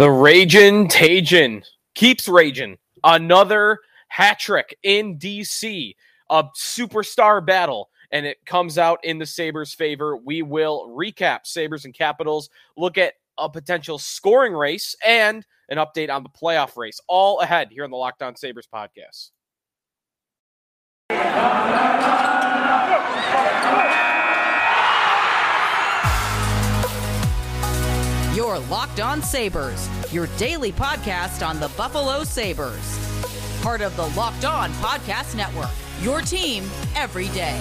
The Raging Tajin keeps raging. Another hat trick in DC, a superstar battle, and it comes out in the Sabres' favor. We will recap Sabres and Capitals, look at a potential scoring race, and an update on the playoff race. All ahead here on the Locked On Sabres podcast. Your Locked On Sabres, your daily podcast on the Buffalo Sabres. Part of the Locked On Podcast Network, your team every day.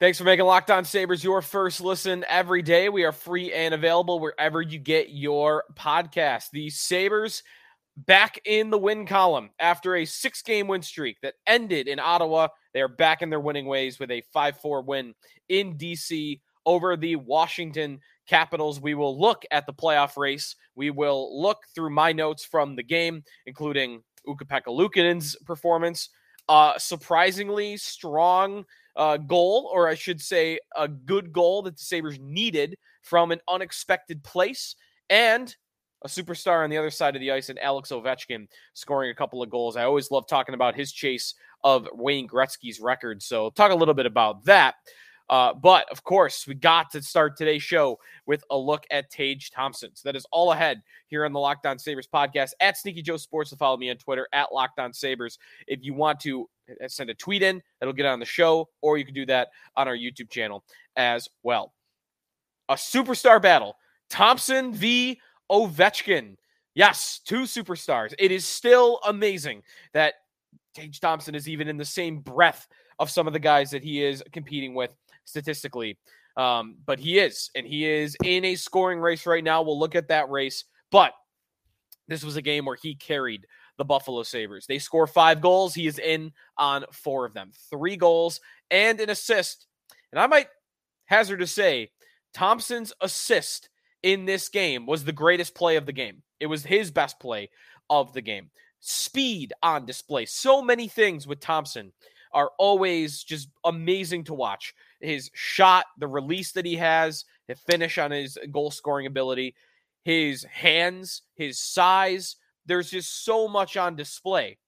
Thanks for making Locked On Sabres your first listen every day. We are free and available wherever you get your podcast. The Sabres back in the win column after a six game win streak that ended in Ottawa. They are back in their winning ways with a 5 4 win in DC over the Washington Capitals. We will look at the playoff race. We will look through my notes from the game, including Ukko-Pekka Luukkonen's performance. Uh, surprisingly strong uh, goal, or I should say, a good goal that the Sabres needed from an unexpected place. And a superstar on the other side of the ice, and Alex Ovechkin scoring a couple of goals. I always love talking about his chase of Wayne Gretzky's record. So, talk a little bit about that. Uh, but of course, we got to start today's show with a look at Tage Thompson. So that is all ahead here on the Locked On Sabres podcast at Sneaky Joe Sports. To follow me on Twitter at Locked On Sabres. If you want to uh, send a tweet in, that'll get on the show, or you can do that on our YouTube channel as well. A superstar battle Thompson v. Ovechkin. Yes, two superstars. It is still amazing that Tage Thompson is even in the same breath of some of the guys that he is competing with statistically. Um, but he is, and he is in a scoring race right now. We'll look at that race. But this was a game where he carried the Buffalo Sabres. They score five goals. He is in on four of them, three goals and an assist. And I might hazard to say Thompson's assist in this game was the greatest play of the game. It was his best play of the game. Speed on display. So many things with Thompson are always just amazing to watch. His shot, the release that he has, the finish on his goal scoring ability, his hands, his size. There's just so much on display.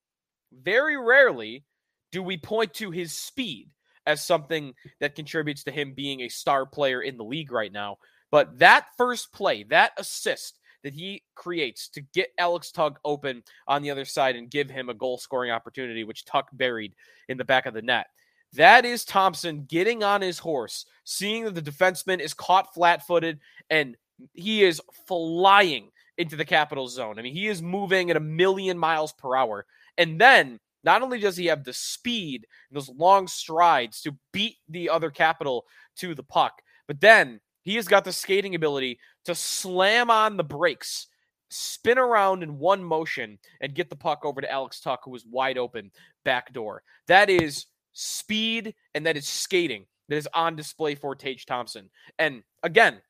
Very rarely do we point to his speed as something that contributes to him being a star player in the league right now. But that first play, that assist that he creates to get Alex Tuch open on the other side and give him a goal scoring opportunity, which Tuch buried in the back of the net. That is Thompson getting on his horse, seeing that the defenseman is caught flat footed and he is flying into the capital zone. I mean, he is moving at a million miles per hour. And then not only does he have the speed and those long strides to beat the other capital to the puck, but then he has got the skating ability to slam on the brakes, spin around in one motion, and get the puck over to Alex Tuch, who was wide open back door. That is speed and that is skating that is on display for Tage Thompson. And again,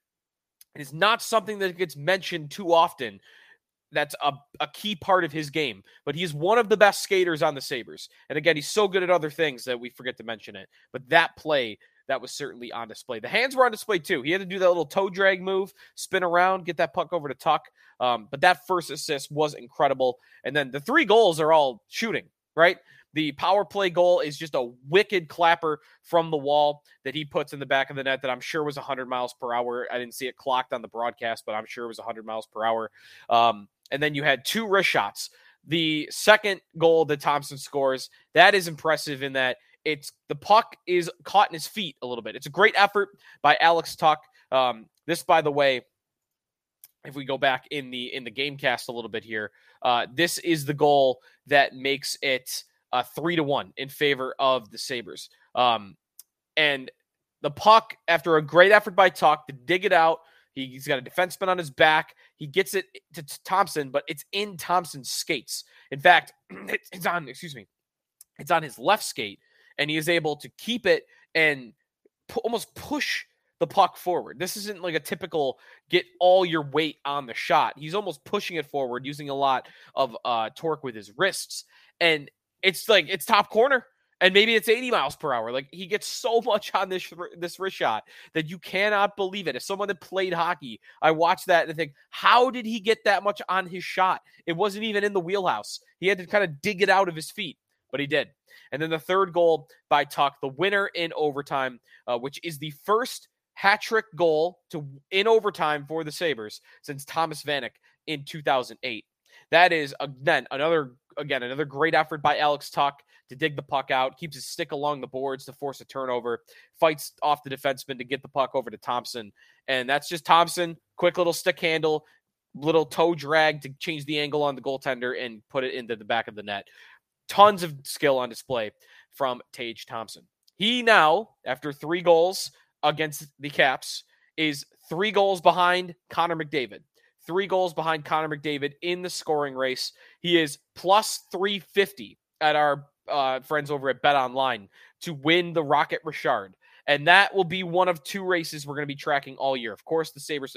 it is not something that gets mentioned too often. That's a, a key part of his game, but he's one of the best skaters on the Sabres. And again, he's so good at other things that we forget to mention it. But that play that was certainly on display. The hands were on display too. He had to do that little toe drag move, spin around, get that puck over to Tuch. Um, but that first assist was incredible. And then the three goals are all shooting, right? The power play goal is just a wicked clapper from the wall that he puts in the back of the net that I'm sure was 100 miles per hour. I didn't see it clocked on the broadcast, but I'm sure it was 100 miles per hour. Um, and then you had two wrist shots. The second goal that Thompson scores, that is impressive in that it's the puck is caught in his feet a little bit. It's a great effort by Alex Tuch. Um, this, by the way, if we go back in the in the game cast a little bit here, uh, this is the goal that makes it uh, three to one in favor of the Sabres. Um, and the puck, after a great effort by Tuch to dig it out, he, he's got a defenseman on his back. He gets it to Thompson, but it's in Thompson's skates. In fact, it's on excuse me, it's on his left skate and he is able to keep it and almost push the puck forward. This isn't like a typical get all your weight on the shot. He's almost pushing it forward using a lot of uh, torque with his wrists. And it's like it's top corner. and maybe it's 80 miles per hour. Like he gets so much on this this wrist shot that you cannot believe it. As someone that played hockey, I watched that and I think, how did he get that much on his shot? It wasn't even in the wheelhouse. He had to kind of dig it out of his feet, but he did. And then the third goal by Tuch, the winner in overtime, uh, which is the first hat trick goal to in overtime for the Sabres since Thomas Vanek in 2008. That is again another again another great effort by Alex Tuch to dig the puck out, keeps his stick along the boards to force a turnover, fights off the defenseman to get the puck over to Thompson, and that's just Thompson, quick little stick handle, little toe drag to change the angle on the goaltender and put it into the back of the net. Tons of skill on display from Tage Thompson. He now, after three goals against the Caps, is three goals behind Connor McDavid three goals behind Connor McDavid in the scoring race. He is plus 350 at our uh, friends over at Bet Online to win the Rocket Richard. And that will be one of two races we're going to be tracking all year. Of course, the Sabres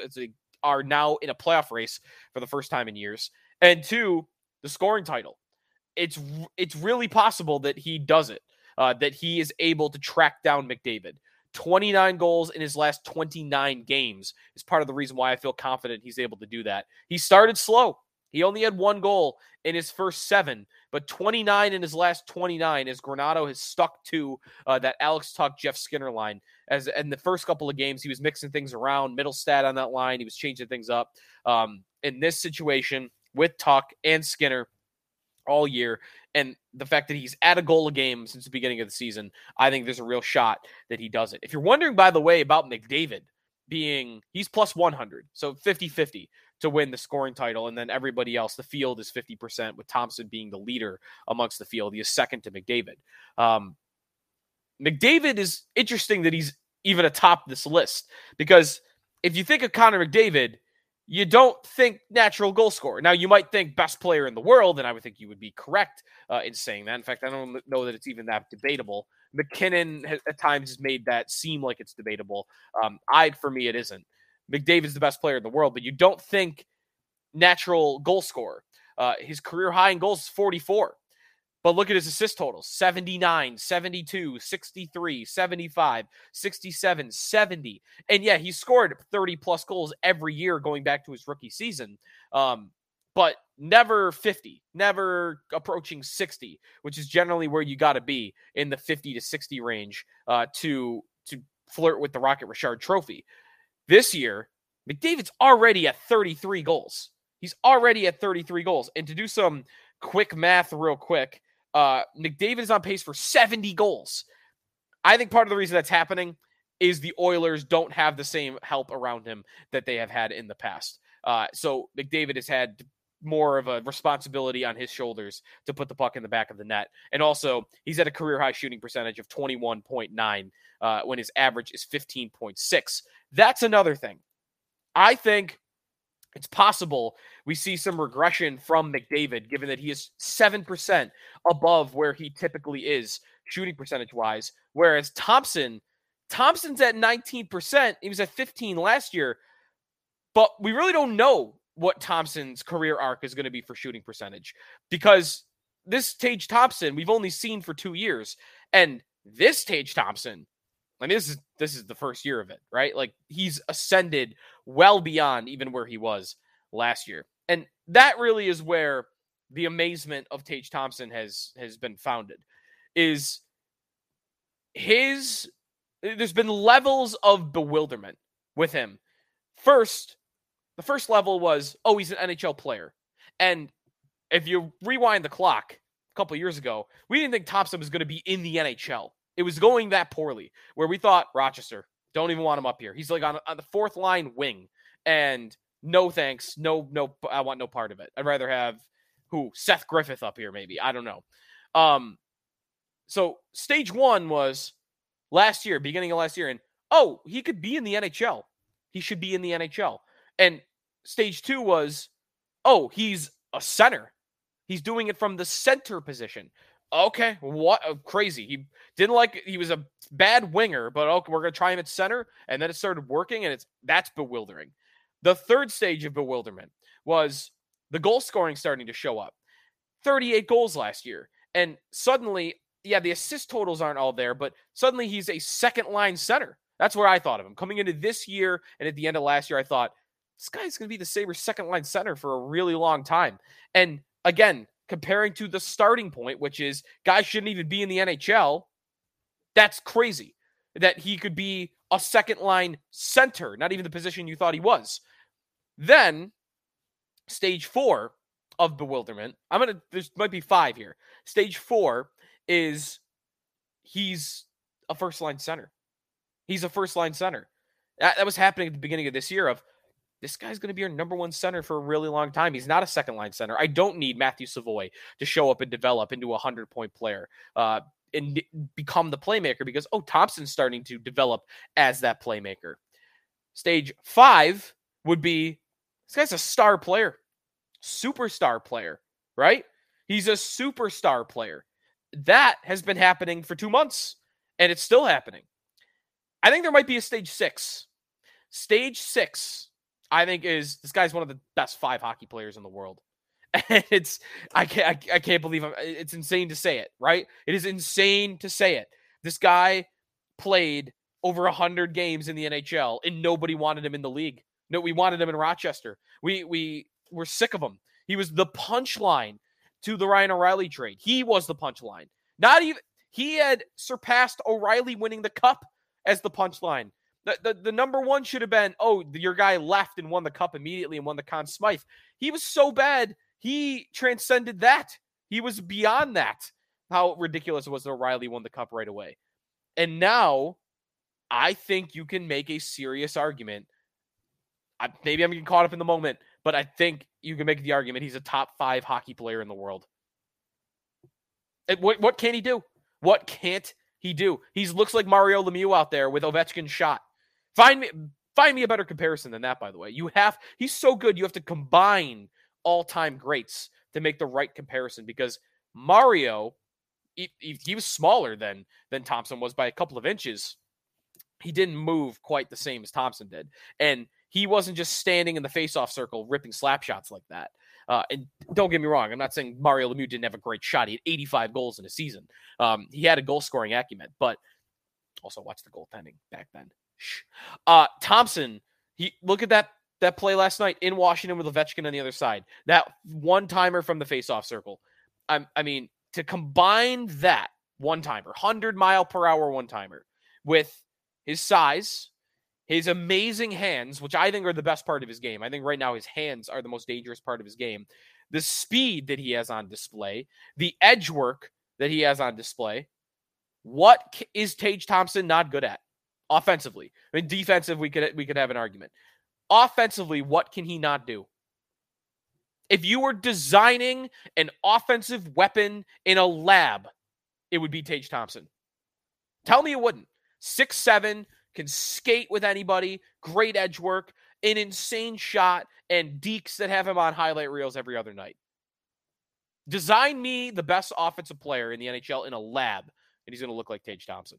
are now in a playoff race for the first time in years. And two, the scoring title. It's it's really possible that he does it, uh, that he is able to track down McDavid. 29 goals in his last 29 games is part of the reason why I feel confident he's able to do that. He started slow. He only had one goal in his first seven, but 29 in his last 29 as Granato has stuck to uh, that Alex Tuch, Jeff Skinner line. As in the first couple of games, he was mixing things around, Mittelstadt on that line. He was changing things up. Um, in this situation with Tuch and Skinner all year, and the fact that he's at a goal a game since the beginning of the season, I think there's a real shot that he does it. If you're wondering, by the way, about McDavid being, he's plus 100, so 50 50 to win the scoring title. And then everybody else, the field is 50%, with Thompson being the leader amongst the field. He is second to McDavid. Um, McDavid is interesting that he's even atop this list because if you think of Connor McDavid, you don't think natural goal scorer. Now, you might think best player in the world, and I would think you would be correct uh, in saying that. In fact, I don't know that it's even that debatable. MacKinnon has, at times has made that seem like it's debatable. Um, I, for me, it isn't. McDavid's the best player in the world, but you don't think natural goal scorer. Uh, his career high in goals is 44. But look at his assist totals 79, 72, 63, 75, 67, 70. And yeah, he scored 30 plus goals every year going back to his rookie season. Um, but never 50, never approaching 60, which is generally where you got to be in the 50 to 60 range uh, to to flirt with the Rocket Richard Trophy. This year, McDavid's already at 33 goals. He's already at 33 goals. And to do some quick math, real quick, uh, McDavid is on pace for 70 goals. I think part of the reason that's happening is the Oilers don't have the same help around him that they have had in the past. Uh, so McDavid has had more of a responsibility on his shoulders to put the puck in the back of the net. And also, he's at a career high shooting percentage of 21.9 uh, when his average is 15.6. That's another thing. I think it's possible we see some regression from McDavid, given that he is 7% above where he typically is shooting percentage wise. Whereas Thompson, Thompson's at 19%. He was at 15 last year. But we really don't know what Thompson's career arc is going to be for shooting percentage because this Tage Thompson we've only seen for two years. And this Tage Thompson I mean, this is this is the first year of it, right? Like he's ascended well beyond even where he was last year, and that really is where the amazement of Tage Thompson has has been founded. Is his there's been levels of bewilderment with him. First, the first level was, oh, he's an NHL player, and if you rewind the clock a couple years ago, we didn't think Thompson was going to be in the NHL it was going that poorly where we thought Rochester, don't even want him up here. He's like on, on the fourth line wing. And no thanks. No, no, I want no part of it. I'd rather have who? Seth Griffith up here, maybe. I don't know. Um, so stage one was last year, beginning of last year, and oh, he could be in the NHL. He should be in the NHL. And stage two was, oh, he's a center. He's doing it from the center position. Okay, what uh, crazy. He didn't like he was a bad winger, but okay, we're gonna try him at center, and then it started working, and it's that's bewildering. The third stage of bewilderment was the goal scoring starting to show up. 38 goals last year, and suddenly yeah, the assist totals aren't all there, but suddenly he's a second line center. That's where I thought of him coming into this year and at the end of last year. I thought this guy's going to be the Sabres second line center for a really long time. And again, comparing to the starting point, which is guys shouldn't even be in the NHL, that's crazy that he could be a second line center, not even the position you thought he was. Then, stage four of bewilderment. I'm going to, there's might be five here. Stage four is he's a first line center. He's a first line center. That, that was happening at the beginning of this year of this guy's going to be our number one center for a really long time. He's not a second line center. I don't need Matthew Savoie to show up and develop into a hundred point player uh, and become the playmaker because oh Thompson's starting to develop as that playmaker. Stage five would be this guy's a star player, superstar player, right? He's a superstar player. That has been happening for two months, and it's still happening. I think there might be a stage six. Stage six, I think, is this guy's one of the best five hockey players in the world. And it's I can't I, I can't believe I'm, it's insane to say it, right? It is insane to say it. This guy played over a hundred games in the NHL, and nobody wanted him in the league. No, we wanted him in Rochester. We we were sick of him. He was the punchline to the Ryan O'Reilly trade. He was the punchline. Not even he had surpassed O'Reilly winning the cup as the punchline. The, the, the number one should have been, oh, your guy left and won the cup immediately and won the Conn Smythe. He was so bad, he transcended that. He was beyond that. How ridiculous it was that O'Reilly won the cup right away. And now I think you can make a serious argument. I, maybe I'm getting caught up in the moment, but I think you can make the argument he's a top five hockey player in the world. what, what can he do? What can't he do? He looks like Mario Lemieux out there with Ovechkin's shot. Find me find me a better comparison than that, by the way. You have he's so good, you have to combine all-time greats to make the right comparison because Mario, he, he was smaller than than Thompson was by a couple of inches. He didn't move quite the same as Thompson did. And he wasn't just standing in the face-off circle ripping slap shots like that. Uh, and don't get me wrong, I'm not saying Mario Lemieux didn't have a great shot. He had 85 goals in a season. Um, he had a goal scoring acumen, but also watch the goaltending back then. Uh, Thompson, he look at that that play last night in Washington with Ovechkin on the other side. That one timer from the face-off circle. I, I mean, to combine that one timer, hundred mile per hour one timer, with his size, his amazing hands, which I think are the best part of his game. I think right now his hands are the most dangerous part of his game. The speed that he has on display, the edge work that he has on display. What is Tage Thompson not good at offensively? I mean, defensive, we could we could have an argument. Offensively, what can he not do? If you were designing an offensive weapon in a lab, it would be Tage Thompson. Tell me it wouldn't. Six seven, can skate with anybody, great edge work, an insane shot, and dekes that have him on highlight reels every other night. Design me the best offensive player in the NHL in a lab, and he's going to look like Tage Thompson.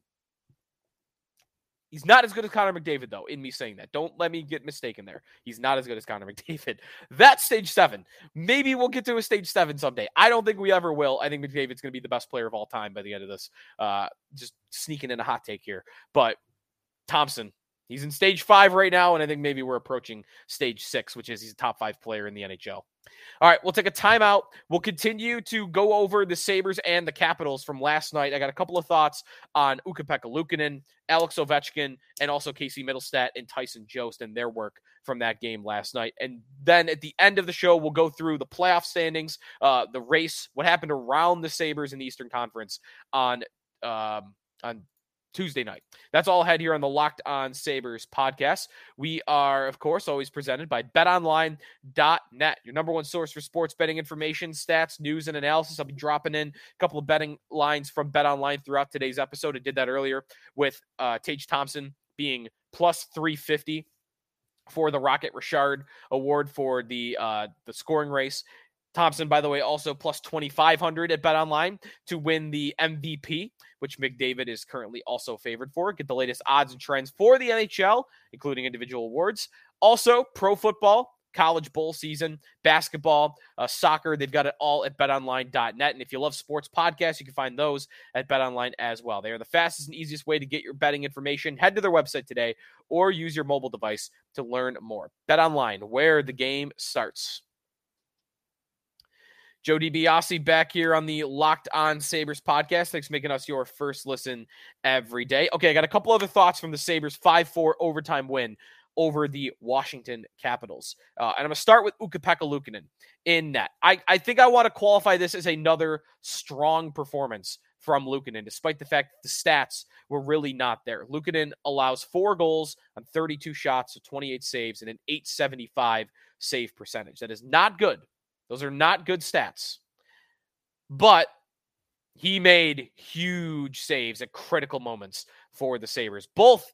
He's not as good as Connor McDavid, though, in me saying that. Don't let me get mistaken there. He's not as good as Connor McDavid. That's stage seven. Maybe we'll get to a stage seven someday. I don't think we ever will. I think McDavid's going to be the best player of all time by the end of this. Uh, just sneaking in a hot take here. But Thompson. He's in stage five right now, and I think maybe we're approaching stage six, which is he's a top five player in the NHL. All right, we'll take a timeout. We'll continue to go over the Sabres and the Capitals from last night. I got a couple of thoughts on Ukko-Pekka Alex Ovechkin, and also Casey Mittelstadt and Tyson Jost and their work from that game last night. And then at the end of the show, we'll go through the playoff standings, uh, the race, what happened around the Sabres in the Eastern Conference on um, on Tuesday night. That's all I had here on the Locked On Sabres podcast. We are, of course, always presented by betonline.net, your number one source for sports betting information, stats, news, and analysis. I'll be dropping in a couple of betting lines from BetOnline throughout today's episode. I did that earlier with uh, Tage Thompson being plus 350 for the Rocket Richard Award for the uh, the scoring race. Thompson, by the way, also plus 2,500 at Bet Online to win the MVP, which McDavid is currently also favored for. Get the latest odds and trends for the NHL, including individual awards. Also, pro football, college bowl season, basketball, uh, soccer. They've got it all at betonline.net. And if you love sports podcasts, you can find those at betonline as well. They are the fastest and easiest way to get your betting information. Head to their website today or use your mobile device to learn more. BetOnline, where the game starts. Joe DiBiase back here on the Locked On Sabres podcast. Thanks for making us your first listen every day. Okay, I got a couple other thoughts from the Sabres 5 4 overtime win over the Washington Capitals. Uh, and I'm going to start with Ukko-Pekka in net. I, I think I want to qualify this as another strong performance from Luukkonen, despite the fact that the stats were really not there. Luukkonen allows four goals on 32 shots, so 28 saves, and an 875 save percentage. That is not good. Those are not good stats. But he made huge saves at critical moments for the Sabres. Both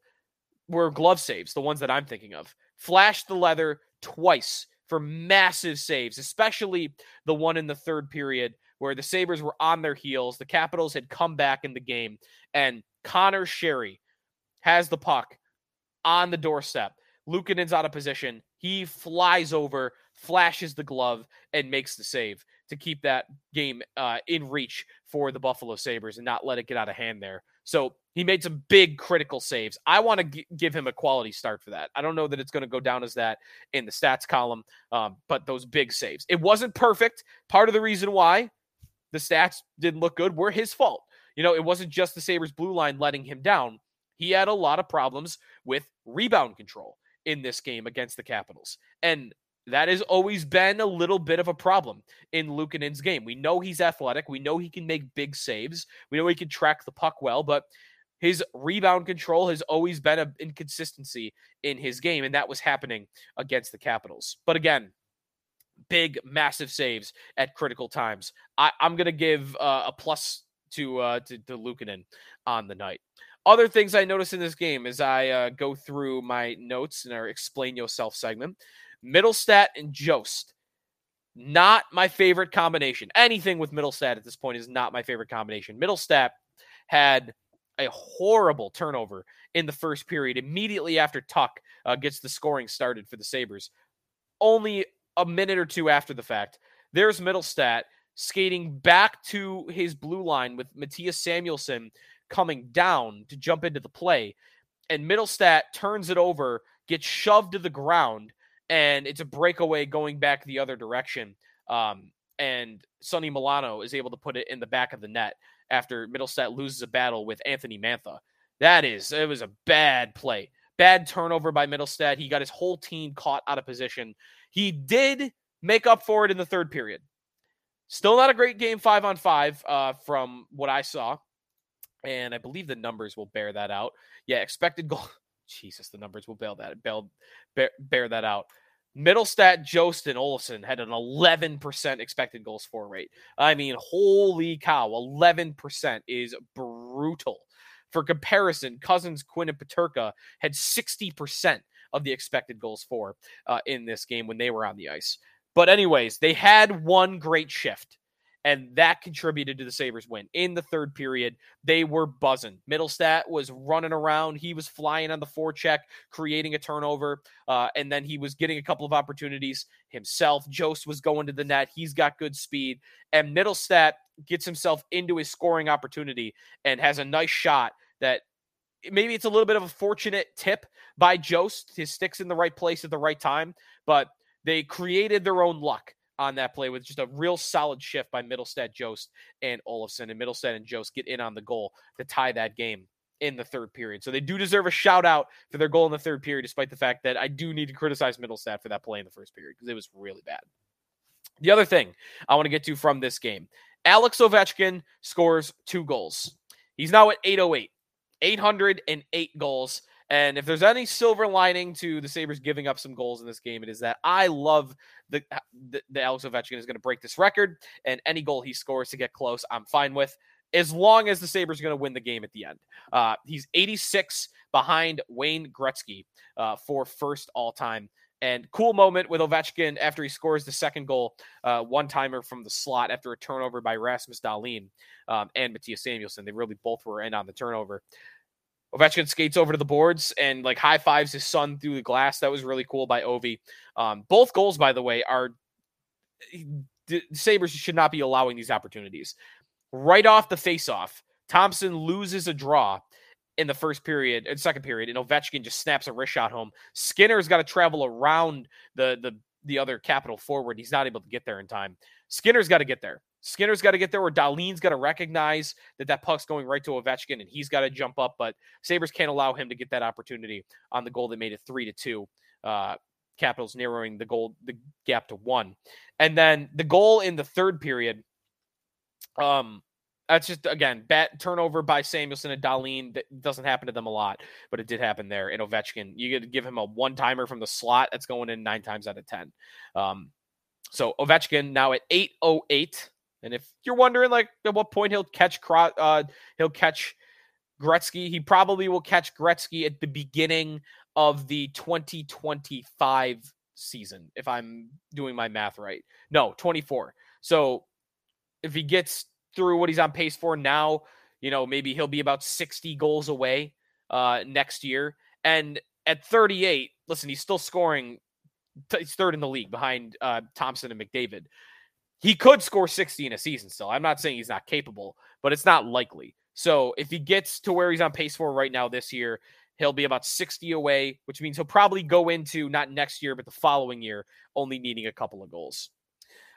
were glove saves, the ones that I'm thinking of. Flashed the leather twice for massive saves, especially the one in the third period where the Sabres were on their heels. The Capitals had come back in the game, and Conor Sheary has the puck on the doorstep. Luukkonen's out of position. He flies over, flashes the glove, and makes the save to keep that game uh, in reach for the Buffalo Sabres and not let it get out of hand there. So he made some big critical saves. I want to g- give him a quality start for that. I don't know that it's going to go down as that in the stats column, um, but those big saves. It wasn't perfect. Part of the reason why the stats didn't look good were his fault. You know, it wasn't just the Sabres blue line letting him down. He had a lot of problems with rebound control in this game against the Capitals. And that has always been a little bit of a problem in Luukkonen's game. We know he's athletic. We know he can make big saves. We know he can track the puck well, but his rebound control has always been an inconsistency in his game, and that was happening against the Capitals. But again, big, massive saves at critical times. I, am going to give uh, a plus to, uh, to to Luukkonen on the night. Other things I noticed in this game as I uh, go through my notes in our explain yourself segment. Mittelstadt and Jost. Not my favorite combination. Anything with Mittelstadt at this point is not my favorite combination. Mittelstadt had a horrible turnover in the first period immediately after Tuch uh, gets the scoring started for the Sabres. Only a minute or two after the fact, there's Mittelstadt skating back to his blue line with Mattias Samuelsson coming down to jump into the play. And Mittelstadt turns it over, gets shoved to the ground, and it's a breakaway going back the other direction. Um, and Sonny Milano is able to put it in the back of the net after Mittelstadt loses a battle with Anthony Mantha. That is, it was a bad play. Bad turnover by Mittelstadt. He got his whole team caught out of position. He did make up for it in the third period. Still not a great game five on five uh, from what I saw. And I believe the numbers will bear that out. Yeah, expected goal. Jesus, the numbers will bail that bail, bear, bear that out. Mittelstadt, Jost, and Olofsson had an 11% expected goals for rate. I mean, holy cow, 11% is brutal. For comparison, Cozens, Quinn, and Peterka had 60% of the expected goals for uh, in this game when they were on the ice. But, anyways, they had one great shift and that contributed to the Sabres win. In the third period, they were buzzing. Mittelstadt was running around. He was flying on the forecheck, creating a turnover, uh, and then he was getting a couple of opportunities himself. Jost was going to the net. He's got good speed. And Mittelstadt gets himself into his scoring opportunity and has a nice shot that maybe it's a little bit of a fortunate tip by Jost. His stick's in the right place at the right time, but they created their own luck on that play with just a real solid shift by Mittelstadt, Jost, and Olofsson. And Mittelstadt and Jost get in on the goal to tie that game in the third period. So they do deserve a shout out for their goal in the third period, despite the fact that I do need to criticize Mittelstadt for that play in the first period because it was really bad. The other thing I want to get to from this game Alex Ovechkin scores two goals. He's now at 808, 808 goals. And if there's any silver lining to the Sabres giving up some goals in this game, it is that I love the, the, the Alex Ovechkin is going to break this record, and any goal he scores to get close, I'm fine with, as long as the Sabres are going to win the game at the end. Uh, he's 86 behind Wayne Gretzky uh, for first all time. And cool moment with Ovechkin after he scores the second goal, uh, one timer from the slot after a turnover by Rasmus Dahlin um, and Mattias Samuelsson. They really both were in on the turnover. Ovechkin skates over to the boards and like high fives his son through the glass. That was really cool by Ovi. Um, both goals, by the way, are the Sabres should not be allowing these opportunities. Right off the face-off, Thompson loses a draw in the first period and second period, and Ovechkin just snaps a wrist shot home. Skinner's got to travel around the the the other capital forward. He's not able to get there in time. Skinner's got to get there. Skinner's got to get there, or Dahlin's got to recognize that that puck's going right to Ovechkin, and he's got to jump up. But Sabres can't allow him to get that opportunity on the goal that made it three to two. Uh, Capitals narrowing the goal the gap to one, and then the goal in the third period. Um, that's just again bad turnover by Samuelsson and Dahlin. That doesn't happen to them a lot, but it did happen there in Ovechkin. You get to give him a one timer from the slot that's going in nine times out of ten. Um, so Ovechkin now at eight oh eight, and if you're wondering like at what point he'll catch uh, he'll catch Gretzky, he probably will catch Gretzky at the beginning of the 2025 season, if I'm doing my math right. No, 24. So if he gets through what he's on pace for now, you know, maybe he'll be about 60 goals away uh, next year. And at 38, listen, he's still scoring. He's third in the league behind uh, Thompson and McDavid. He could score 60 in a season still. I'm not saying he's not capable, but it's not likely. So if he gets to where he's on pace for right now this year, He'll be about 60 away, which means he'll probably go into not next year, but the following year, only needing a couple of goals.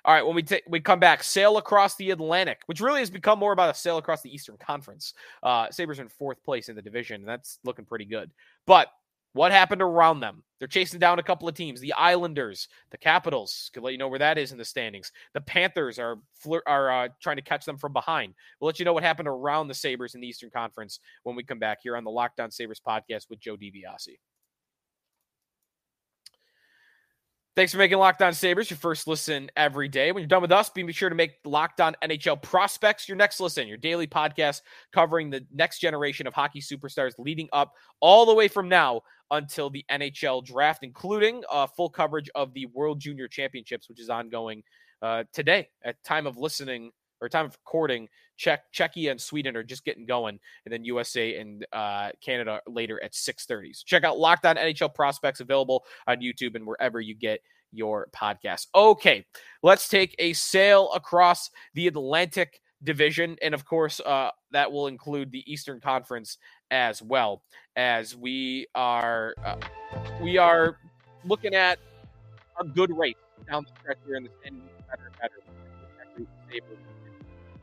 All right, when we take we come back, sail across the Atlantic, which really has become more about a sail across the Eastern Conference. Uh, Sabres are in fourth place in the division, and that's looking pretty good. But what happened around them? They're chasing down a couple of teams. The Islanders, the Capitals, could let you know where that is in the standings. The Panthers are are uh, trying to catch them from behind. We'll let you know what happened around the Sabres in the Eastern Conference when we come back here on the Locked On Sabres podcast with Joe DiBiase. Thanks for making Locked On Sabres your first listen every day. When you're done with us, be sure to make Locked On NHL Prospects your next listen, your daily podcast covering the next generation of hockey superstars leading up all the way from now until the NHL draft, including uh, full coverage of the World Junior Championships, which is ongoing uh, today at time of listening or time of recording. Czech, Czechia and Sweden are just getting going, and then USA and uh, Canada later at 6:30. So check out Locked On NHL Prospects available on YouTube and wherever you get your podcast. Okay, let's take a sail across the Atlantic division and of course uh, that will include the eastern conference as well as we are uh, we are looking at a good rate down the stretch here in this and better and better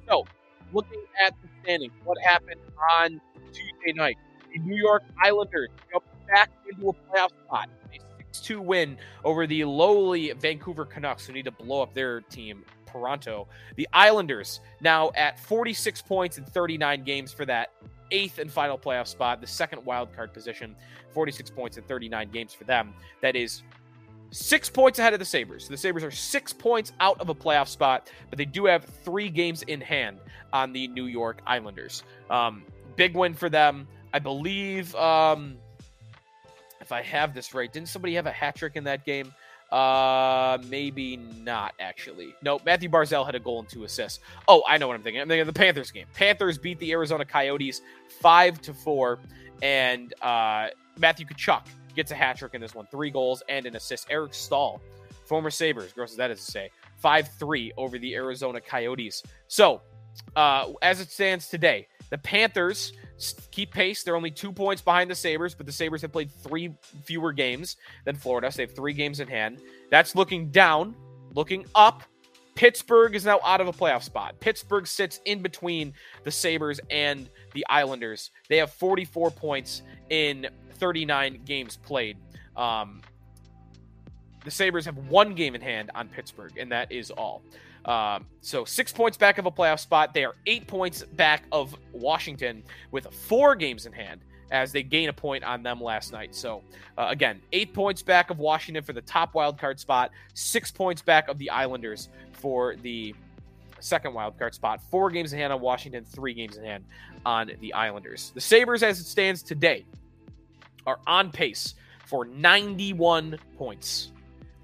so looking at the standings what happened on tuesday night the new york islanders jumped back into a playoff spot a 6-2 win over the lowly vancouver canucks who need to blow up their team Toronto. The Islanders now at 46 points in 39 games for that eighth and final playoff spot, the second wild card position. 46 points in 39 games for them. That is six points ahead of the Sabres. So the Sabres are six points out of a playoff spot, but they do have three games in hand on the New York Islanders. Um, big win for them. I believe, um, if I have this right, didn't somebody have a hat trick in that game? Uh, maybe not actually. No, Mathew Barzal had a goal and two assists. Oh, I know what I'm thinking. I'm thinking of the Panthers game. Panthers beat the Arizona Coyotes five to four, and uh, Matthew Tkachuk gets a hat trick in this one, three goals and an assist. Eric Staal, former Sabres, gross as that is to say, five three over the Arizona Coyotes. So, uh, as it stands today, the Panthers keep pace. They're only two points behind the Sabres, but the Sabres have played three fewer games than Florida. So they have three games in hand. That's looking down, looking up. Pittsburgh is now out of a playoff spot. Pittsburgh sits in between the Sabres and the Islanders. They have 44 points in 39 games played. Um, the Sabres have one game in hand on Pittsburgh, and that is all. Um, so six points back of a playoff spot. They are eight points back of Washington with four games in hand as they gain a point on them last night. So uh, again, eight points back of Washington for the top wild card spot, six points back of the Islanders for the second wild card spot. Four games in hand on Washington, three games in hand on the Islanders. The Sabres, as it stands today, are on pace for 91 points.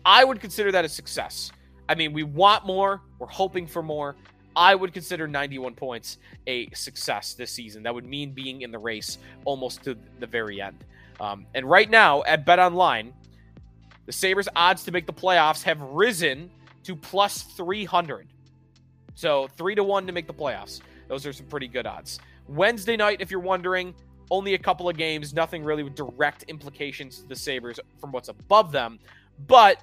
I would consider that a success. I mean, we want more. We're hoping for more. I would consider 91 points a success this season. That would mean being in the race almost to the very end. Um, and right now at Bet Online, the Sabres' odds to make the playoffs have risen to plus 300. So three to one to make the playoffs. Those are some pretty good odds. Wednesday night, if you're wondering, only a couple of games, nothing really with direct implications to the Sabres from what's above them. But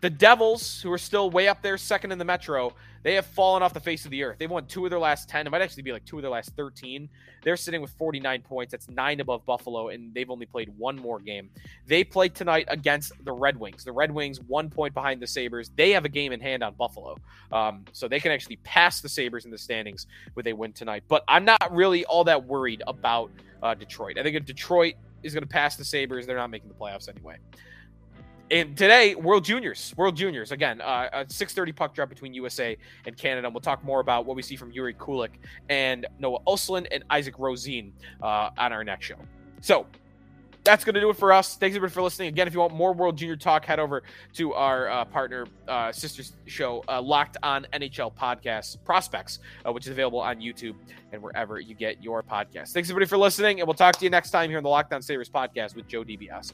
the Devils, who are still way up there, second in the Metro, they have fallen off the face of the earth. They've won two of their last 10. It might actually be like two of their last 13. They're sitting with 49 points. That's nine above Buffalo, and they've only played one more game. They play tonight against the Red Wings. The Red Wings, one point behind the Sabres. They have a game in hand on Buffalo. Um, so they can actually pass the Sabres in the standings with a win tonight. But I'm not really all that worried about uh, Detroit. I think if Detroit is going to pass the Sabres, they're not making the playoffs anyway. And today, World Juniors, World Juniors again, uh, a 6:30 puck drop between USA and Canada. And we'll talk more about what we see from Jiri Kulich and Noah Ostlund and Isak Rosén uh, on our next show. So that's going to do it for us. Thanks everybody for listening. Again, if you want more World Junior talk, head over to our uh, partner uh, sister show, uh, Locked On NHL Podcast Prospects, uh, which is available on YouTube and wherever you get your podcasts. Thanks everybody for listening, and we'll talk to you next time here on the Locked On Sabres podcast with Joe DiBiase.